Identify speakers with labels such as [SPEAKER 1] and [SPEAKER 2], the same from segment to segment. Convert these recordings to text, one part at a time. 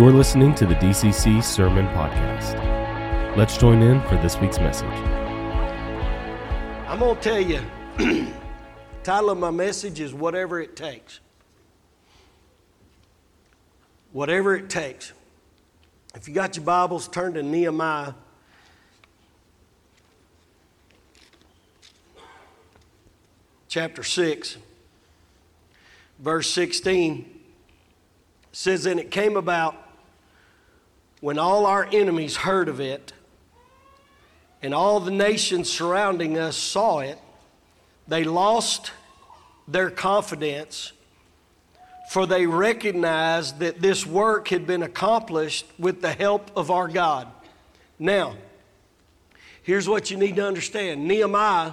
[SPEAKER 1] You're listening to the DCC Sermon Podcast. Let's join in for this week's message.
[SPEAKER 2] I'm going to tell you, title of my message is Whatever It Takes. Whatever it takes. If you got your Bibles, turn to Nehemiah. Chapter 6, verse 16 says, And it came about when all our enemies heard of it, and all the nations surrounding us saw it, they lost their confidence, for they recognized that this work had been accomplished with the help of our God. Now, here's what you need to understand Nehemiah,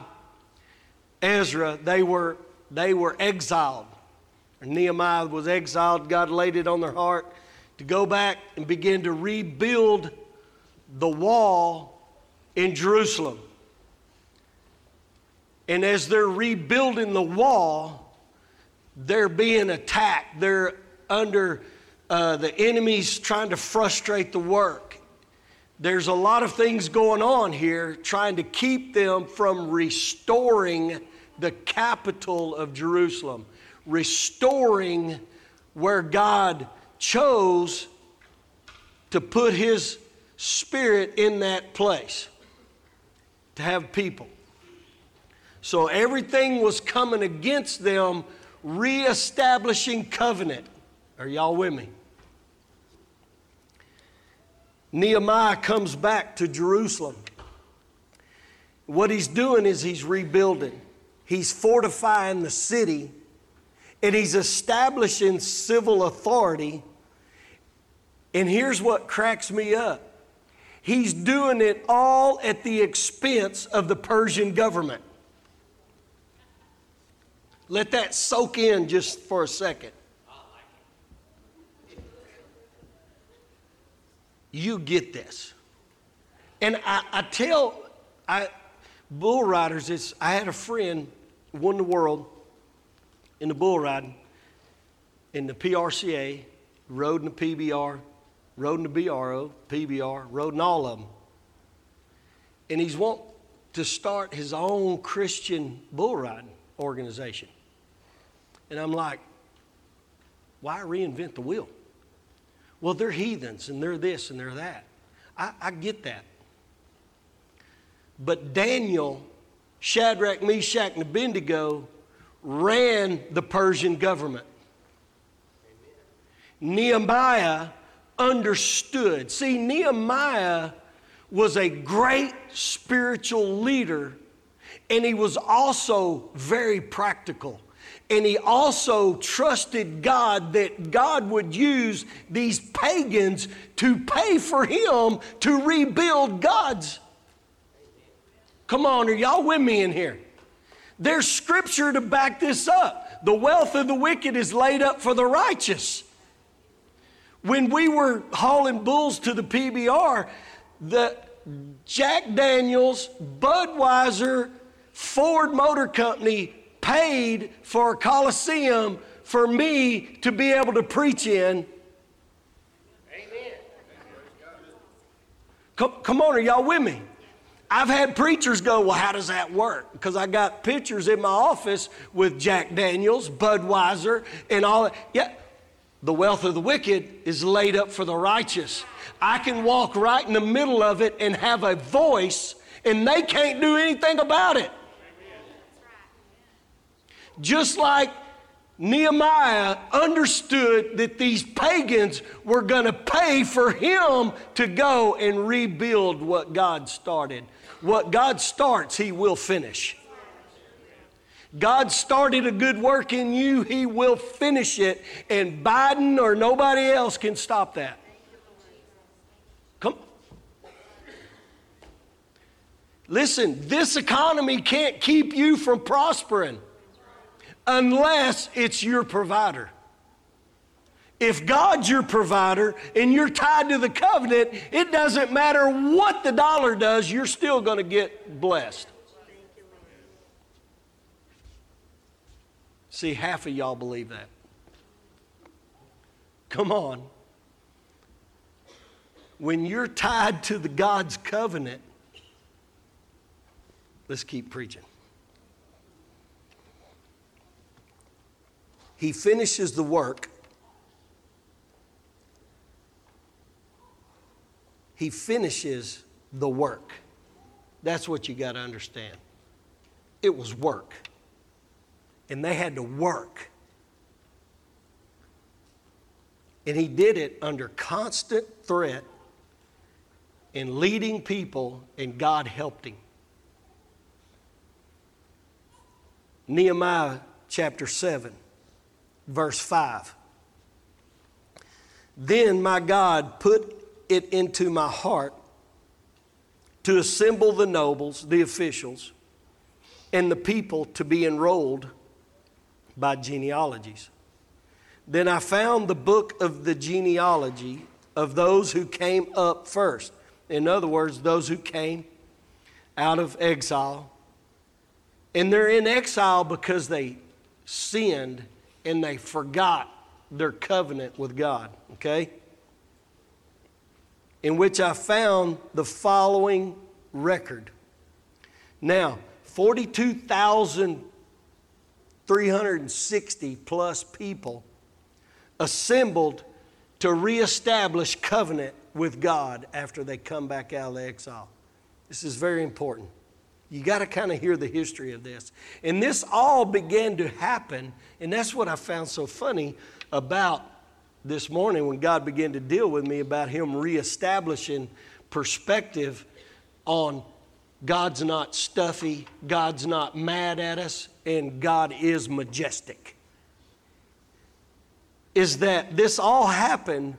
[SPEAKER 2] Ezra, they were, they were exiled. Nehemiah was exiled. God laid it on their heart to go back and begin to rebuild the wall in Jerusalem. And as they're rebuilding the wall, they're being attacked. They're under uh, the enemies trying to frustrate the work. There's a lot of things going on here trying to keep them from restoring the capital of Jerusalem restoring where God chose to put His Spirit in that place to have people. So everything was coming against them, reestablishing covenant. Are y'all with me? Nehemiah comes back to Jerusalem. What he's doing is he's rebuilding, he's fortifying the city and he's establishing civil authority. And here's what cracks me up he's doing it all at the expense of the Persian government. Let that soak in just for a second. You get this. And I, I tell I, bull riders, I had a friend, won the world, in the bull riding, in the PRCA, rode in the PBR, rode in the BRO, PBR, rode in all of them. And he's want to start his own Christian bull riding organization. And I'm like, why reinvent the wheel? Well, they're heathens and they're this and they're that. I, I get that. But Daniel, Shadrach, Meshach, and Abednego ran the Persian government. Nehemiah understood. See, Nehemiah was a great spiritual leader, and he was also very practical. And he also trusted God that God would use these pagans to pay for him to rebuild God's. Come on, are y'all with me in here? There's scripture to back this up. The wealth of the wicked is laid up for the righteous. When we were hauling bulls to the PBR, the Jack Daniels, Budweiser, Ford Motor Company paid for a Coliseum for me to be able to preach in. Amen. Come, on, are y'all with me? I've had preachers go, Well, how does that work? Because I got pictures in my office with Jack Daniels, Budweiser, and all that. Yeah, the wealth of the wicked is laid up for the righteous. I can walk right in the middle of it and have a voice, and they can't do anything about it. Just like Nehemiah understood that these pagans were going to pay for him to go and rebuild what God started. What God starts, He will finish. God started a good work in you, He will finish it, and Biden or nobody else can stop that. Come. Listen, this economy can't keep you from prospering unless it's your provider. If God's your provider and you're tied to the covenant, it doesn't matter what the dollar does, you're still going to get blessed. See, half of y'all believe that. Come on. when you're tied to the God's covenant, let's keep preaching. He finishes the work. He finishes the work. That's what you got to understand. It was work. And they had to work. And he did it under constant threat and leading people, and God helped him. Nehemiah chapter 7, verse 5. Then my God put it into my heart to assemble the nobles, the officials, and the people to be enrolled by genealogies. Then I found the book of the genealogy of those who came up first. In other words, those who came out of exile. And they're in exile because they sinned and they forgot their covenant with God, okay? In which I found the following record. Now, 42,360 plus people assembled to reestablish covenant with God after they come back out of the exile. This is very important. You got to kind of hear the history of this. And this all began to happen, and that's what I found so funny about this morning when God began to deal with me about Him reestablishing perspective on God's not stuffy, God's not mad at us, and God is majestic. Is that this all happened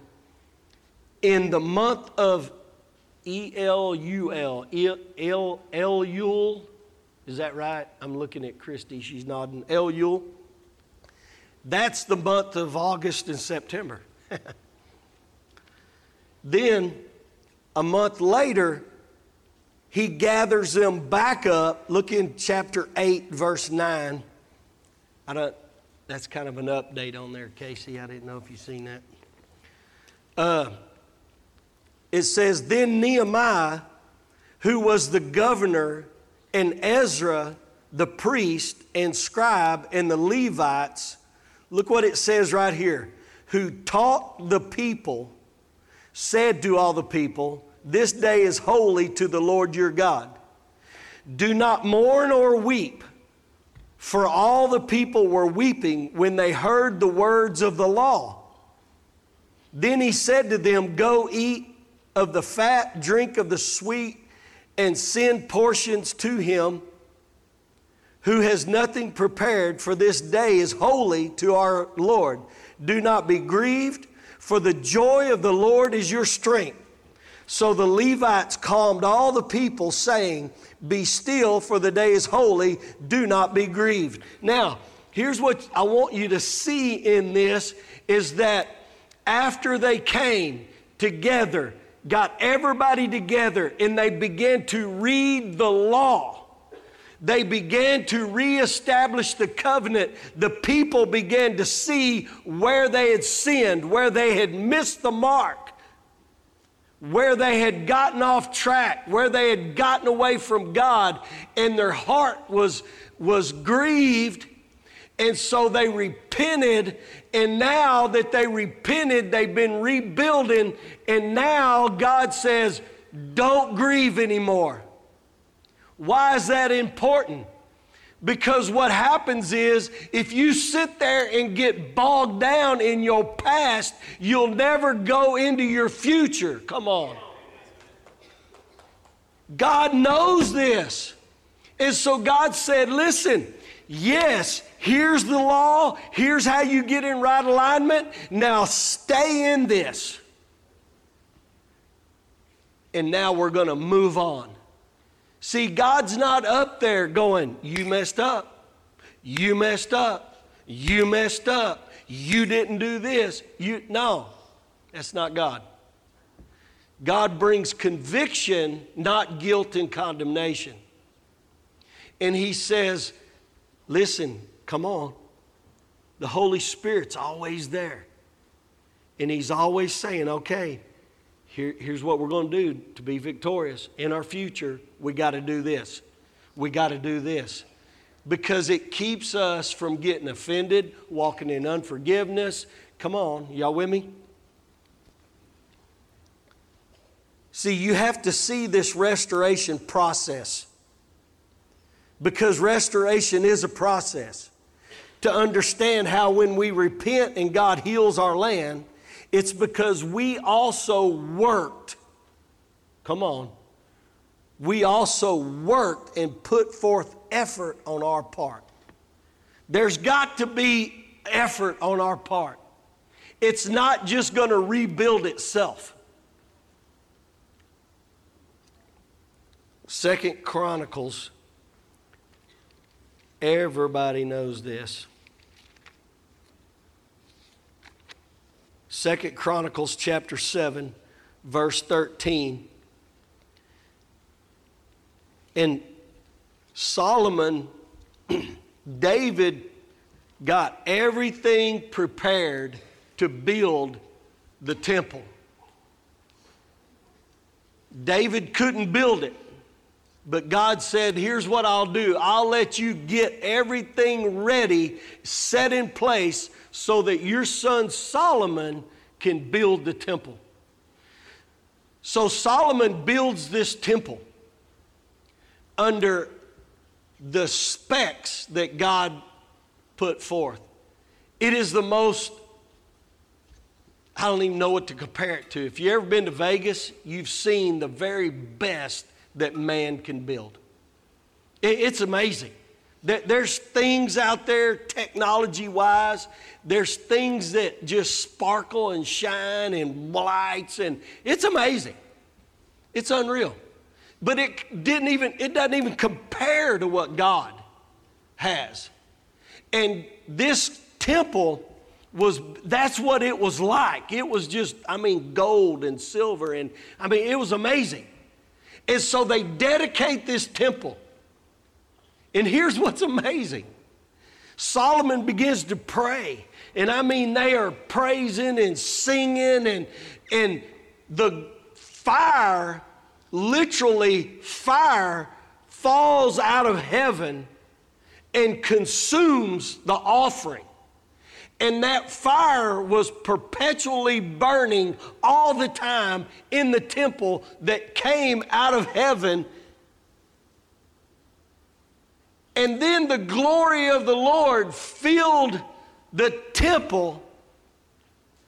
[SPEAKER 2] in the month of E-L-U-L, is that right? I'm looking at Christy, she's nodding. Elul. That's the month of August and September. then, a month later, he gathers them back up. Look in chapter 8, verse 9. I don't, that's kind of an update on there, Casey. I didn't know if you've seen that. Uh, it says, Then Nehemiah, who was the governor, and Ezra, the priest and scribe, and the Levites, look what it says right here, who taught the people, said to all the people, This day is holy to the Lord your God. Do not mourn or weep, for all the people were weeping when they heard the words of the law. Then he said to them, Go eat of the fat, drink of the sweet, and send portions to him who has nothing prepared, for this day is holy to our Lord. Do not be grieved, for the joy of the Lord is your strength. So the Levites calmed all the people, saying, Be still, for the day is holy. Do not be grieved. Now, here's what I want you to see in this is that after they came together got everybody together and they began to read the law. They began to reestablish the covenant. The people began to see where they had sinned, where they had missed the mark, where they had gotten off track, where they had gotten away from God, and their heart was, was grieved. And so they repented and now that they repented, they've been rebuilding. And now God says, don't grieve anymore. Why is that important? Because what happens is if you sit there and get bogged down in your past, you'll never go into your future. Come on. God knows this. And so God said, listen, yes, Here's the law. Here's how you get in right alignment. Now stay in this. And now we're going to move on. See, God's not up there going, You messed up. You messed up. You messed up. You didn't do this. You no. That's not God. God brings conviction, not guilt and condemnation. And he says, Listen, Come on. The Holy Spirit's always there. And He's always saying, okay, Here, here's what we're going to do to be victorious. In our future, we got to do this. We got to do this. Because it keeps us from getting offended, walking in unforgiveness. Come on, y'all with me? See, you have to see this restoration process because restoration is a process. To understand how when we repent and God heals our land, it's because we also worked. Come on. We also worked and put forth effort on our part. There's got to be effort on our part. It's not just going to rebuild itself. Second Chronicles, everybody knows this. Second Chronicles chapter 7, verse 13. And Solomon, David got everything prepared to build the temple. David couldn't build it. But God said, Here's what I'll do I'll let you get everything ready, set in place, so that your son Solomon can build the temple. So Solomon builds this temple under the specs that God put forth. It is the most, I don't even know what to compare it to. If you've ever been to Vegas, you've seen the very best that man can build. It's amazing. There's things out there, technology wise, there's things that just sparkle and shine and lights, and it's amazing. It's unreal. But it didn't even, it doesn't even compare to what God has. And this temple was that's what it was like. It was just, I mean, gold and silver, and I mean, it was amazing. And so they dedicate this temple. And here's what's amazing Solomon begins to pray. And I mean, they are praising and singing, and, and the fire, literally, fire falls out of heaven and consumes the offering. And that fire was perpetually burning all the time in the temple that came out of heaven. And then the glory of the Lord filled the temple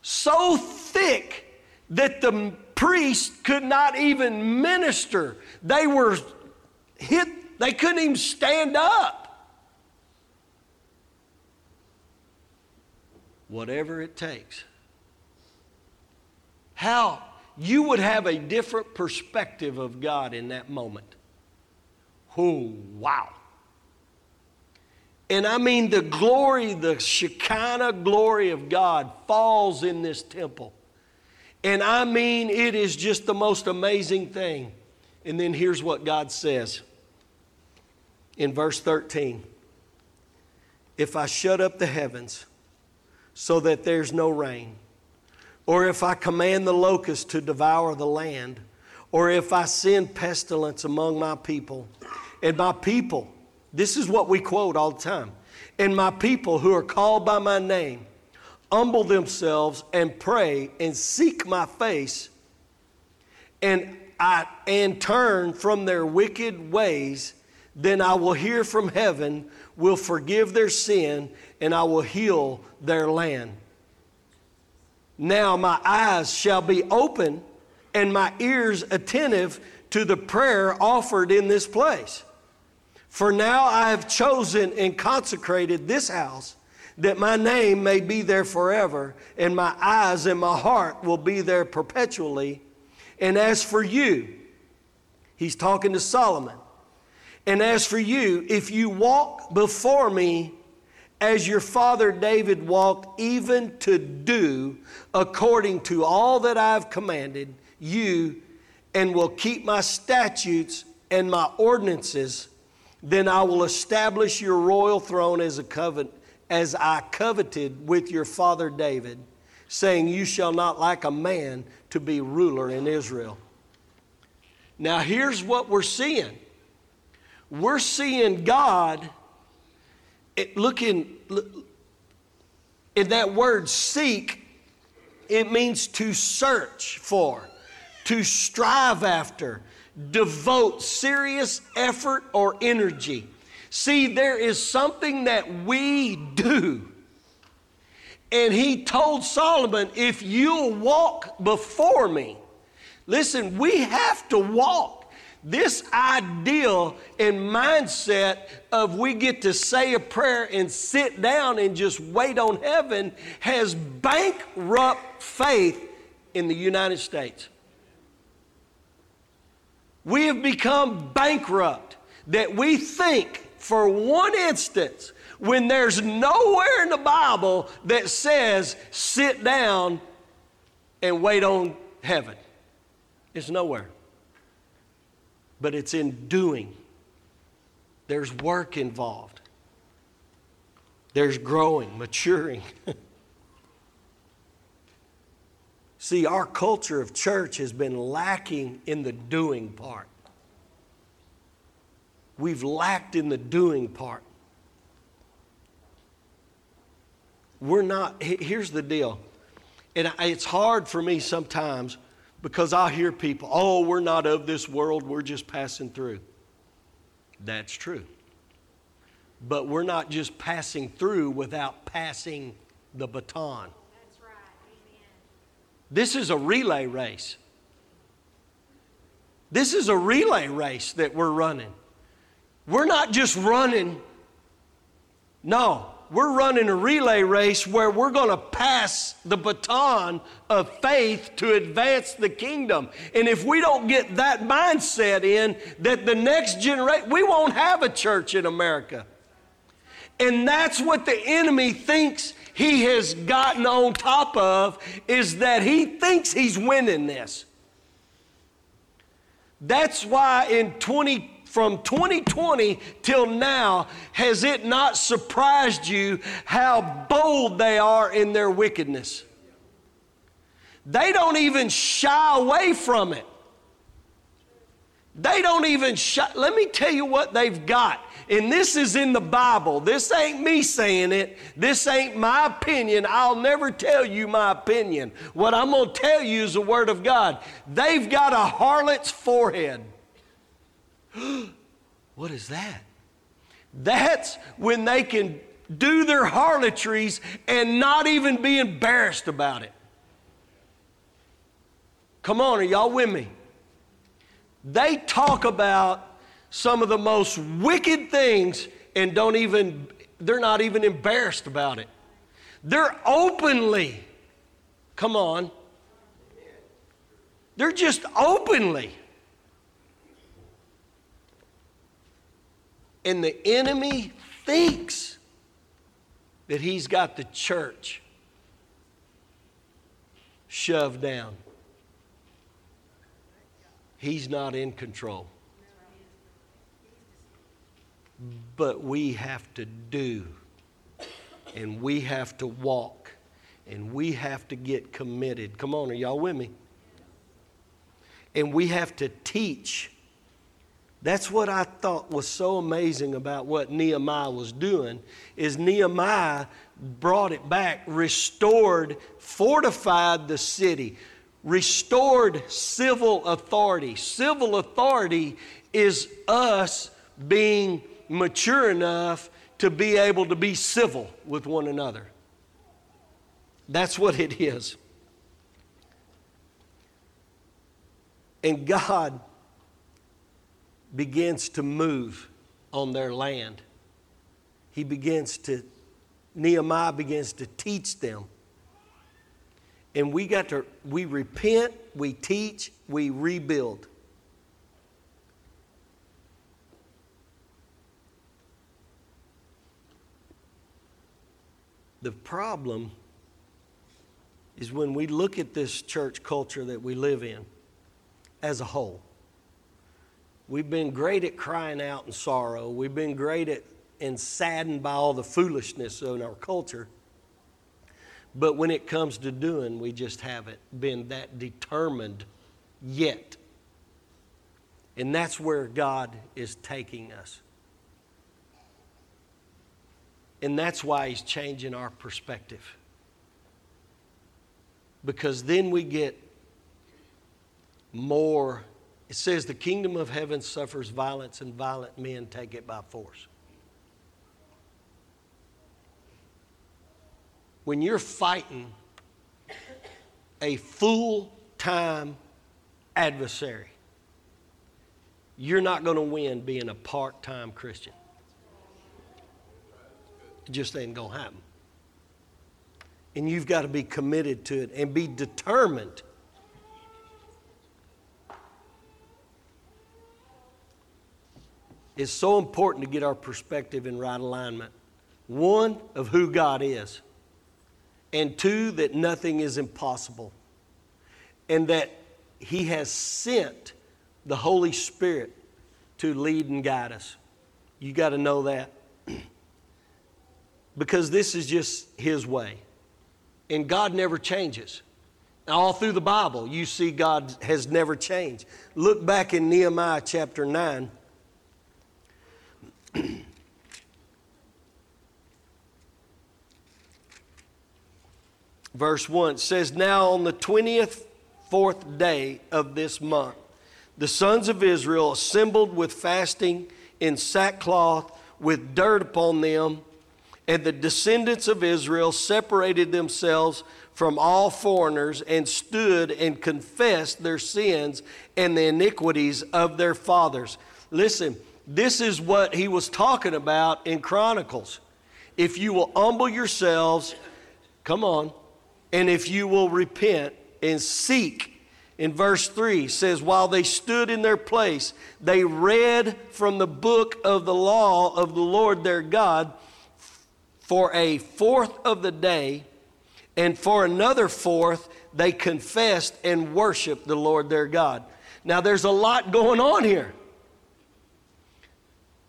[SPEAKER 2] so thick that the priest could not even minister. They were hit, they couldn't even stand up. Whatever it takes. How you would have a different perspective of God in that moment. Oh, wow. And I mean, the glory, the Shekinah glory of God falls in this temple. And I mean, it is just the most amazing thing. And then here's what God says in verse 13 If I shut up the heavens, so that there's no rain. Or if I command the locust to devour the land, or if I send pestilence among my people, and my people, this is what we quote all the time, and my people who are called by my name humble themselves and pray and seek my face, and I and turn from their wicked ways, then I will hear from heaven, will forgive their sin, and I will heal their land. Now my eyes shall be open and my ears attentive to the prayer offered in this place. For now I have chosen and consecrated this house that my name may be there forever, and my eyes and my heart will be there perpetually. And as for you, he's talking to Solomon. And as for you, if you walk before me as your father David walked, even to do according to all that I've commanded you, and will keep my statutes and my ordinances, then I will establish your royal throne as a covenant, as I coveted with your father David, saying, You shall not lack a man to be ruler in Israel. Now, here's what we're seeing we're seeing God looking in that word seek, it means to search for, to strive after, devote serious effort or energy. See, there is something that we do. And he told Solomon, if you'll walk before me, listen, we have to walk. This ideal and mindset of we get to say a prayer and sit down and just wait on heaven has bankrupt faith in the United States. We have become bankrupt that we think for one instance when there's nowhere in the Bible that says sit down and wait on heaven. It's nowhere but it's in doing. There's work involved, there's growing, maturing. See, our culture of church has been lacking in the doing part. We've lacked in the doing part. We're not, here's the deal. And it's hard for me sometimes because I hear people, oh, we're not of this world, we're just passing through. That's true. But we're not just passing through without passing the baton. That's right. Amen. This is a relay race. This is a relay race that we're running. We're not just running. No, we're running a relay race where we're going to pass the baton of faith to advance the kingdom. And if we don't get that mindset in, that the next generation, we won't have a church in America. And that's what the enemy thinks he has gotten on top of, is that he thinks he's winning this. That's why in 20 from 2020 till now, has it not surprised you how bold they are in their wickedness? They don't even shy away from it. They don't even shy. Let me tell you what they've got. And this is in the Bible. This ain't me saying it. This ain't my opinion. I'll never tell you my opinion. What I'm going to tell you is the Word of God. They've got a harlot's forehead. what is that? That's when they can do their harlotries and not even be embarrassed about it. Come on, are y'all with me? They talk about some of the most wicked things and don't even, they're not even embarrassed about it. They're openly, come on, they're just openly And the enemy thinks that he's got the church shoved down. He's not in control. But we have to do, and we have to walk, and we have to get committed. Come on, are y'all with me? And we have to teach that's what I thought was so amazing about what Nehemiah was doing is Nehemiah brought it back, restored, fortified the city, restored civil authority. Civil authority is us being mature enough to be able to be civil with one another. That's what it is. And God begins to move on their land. He begins to, Nehemiah begins to teach them. And we got to, we repent, we teach, we rebuild. The problem is when we look at this church culture that we live in as a whole. We've been great at crying out in sorrow. We've been great at and saddened by all the foolishness in our culture. But when it comes to doing, we just haven't been that determined yet. And that's where God is taking us. And that's why He's changing our perspective. Because then we get more. It says, The kingdom of heaven suffers violence, and violent men take it by force. When you're fighting a full time adversary, you're not going to win being a part time Christian. It just ain't going to happen. And you've got to be committed to it and be determined. It's so important to get our perspective in right alignment. One, of who God is, and two, that nothing is impossible, and that He has sent the Holy Spirit to lead and guide us. You got to know that. because this is just His way. And God never changes. All through the Bible, you see God has never changed. Look back in Nehemiah chapter 9. Verse 1 says, Now on the 20th, fourth day of this month, the sons of Israel assembled with fasting in sackcloth with dirt upon them, and the descendants of Israel separated themselves from all foreigners and stood and confessed their sins and the iniquities of their fathers. Listen, this is what he was talking about in Chronicles. If you will humble yourselves, come on, and if you will repent and seek in verse 3 says, While they stood in their place, they read from the book of the law of the Lord their God for a fourth of the day, and for another fourth, they confessed and worshiped the Lord their God. Now, there's a lot going on here.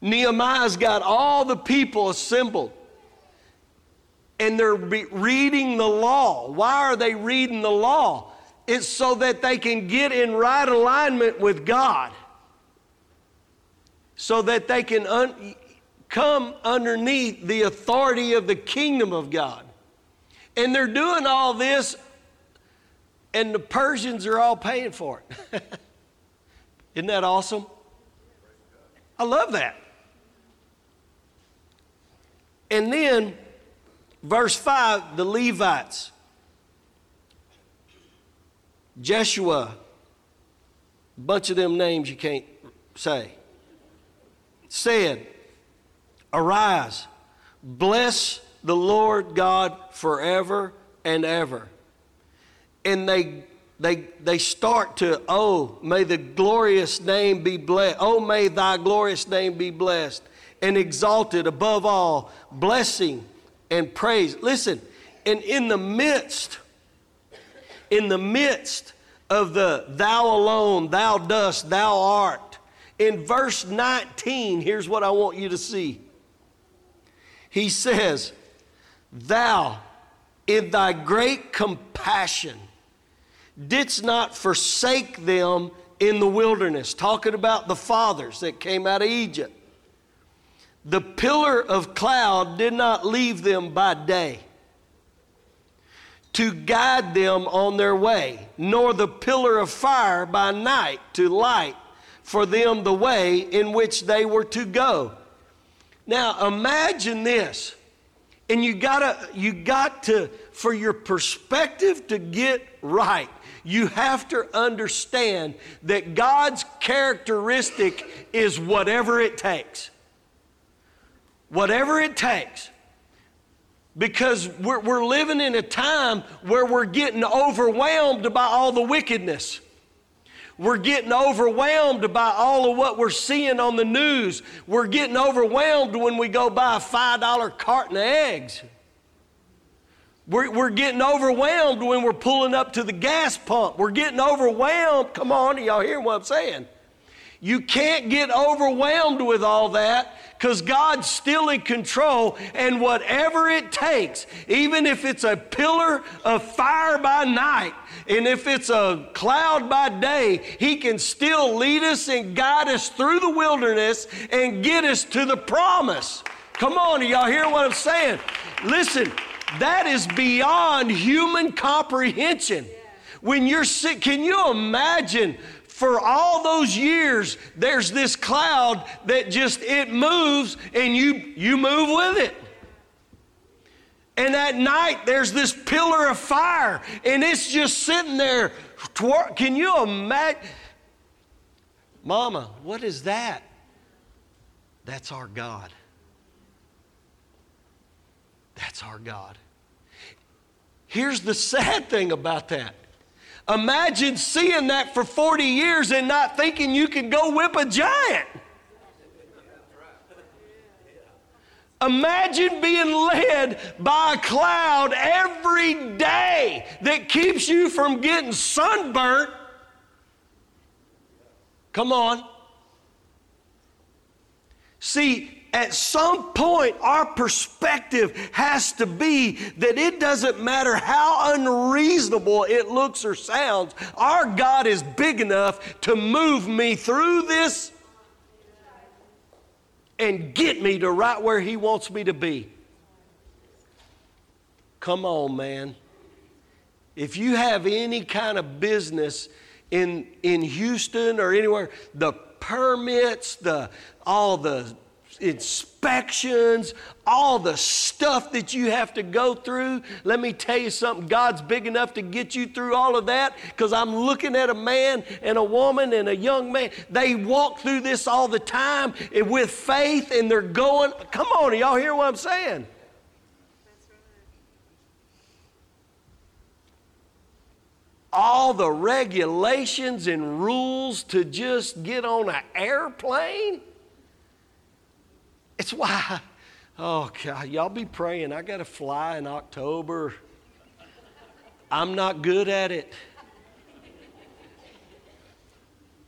[SPEAKER 2] Nehemiah's got all the people assembled and they're reading the law. Why are they reading the law? It's so that they can get in right alignment with God, so that they can un- come underneath the authority of the kingdom of God. And they're doing all this, and the Persians are all paying for it. Isn't that awesome? I love that. And then, verse 5 the Levites Jeshua, bunch of them names you can't say, said, Arise, bless the Lord God forever and ever. And they they, they start to, oh, may the glorious name be blessed. Oh, may thy glorious name be blessed and exalted above all, blessing and praise. Listen, and in the midst in the midst of the thou alone, thou dost, thou art. In verse 19, here's what I want you to see. He says, Thou, in thy great compassion, didst not forsake them in the wilderness. Talking about the fathers that came out of Egypt. The pillar of cloud did not leave them by day to guide them on their way, nor the pillar of fire by night to light for them the way in which they were to go. Now imagine this. And you gotta, you got to, for your perspective to get right, you have to understand that God's characteristic is whatever it takes. Whatever it takes because we're, we're living in a time where we're getting overwhelmed by all the wickedness. We're getting overwhelmed by all of what we're seeing on the news. We're getting overwhelmed when we go buy a $5 carton of eggs. We're, we're getting overwhelmed when we're pulling up to the gas pump. We're getting overwhelmed. Come on, y'all hear what I'm saying? You can't get overwhelmed with all that because God's still in control, and whatever it takes, even if it's a pillar of fire by night, and if it's a cloud by day, He can still lead us and guide us through the wilderness and get us to the promise. Come on, y'all hear what I'm saying? Listen, that is beyond human comprehension. When you're sick, can you imagine for all those years there's this cloud that just it moves and you you move with it. And at night there's this pillar of fire and it's just sitting there. Can you imagine? Mama, what is that? That's our God. That's our God. Here's the sad thing about that. Imagine seeing that for 40 years and not thinking you can go whip a giant. Imagine being led by a cloud every day that keeps you from getting sunburnt. Come on. See, at some point, our perspective has to be that it doesn't matter how unreasonable it looks or sounds, our God is big enough to move me through this and get me to right where He wants me to be. Come on, man. If you have any kind of business in, in Houston or anywhere, the permits, the all the inspections, all the stuff that you have to go through. Let me tell you something God's big enough to get you through all of that because I'm looking at a man and a woman and a young man. They walk through this all the time with faith and they're going. Come on, y'all hear what I'm saying? all the regulations and rules to just get on an airplane. It's why, oh God, y'all be praying. I got to fly in October. I'm not good at it.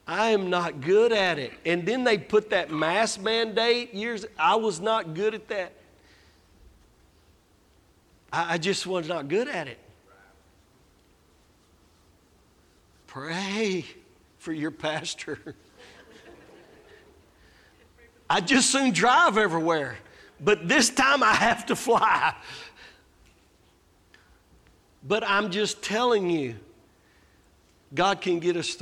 [SPEAKER 2] I am not good at it. And then they put that mask mandate years. I was not good at that. I, I just was not good at it. Pray for your pastor. I just soon drive everywhere, but this time I have to fly. But I'm just telling you, God can get us through.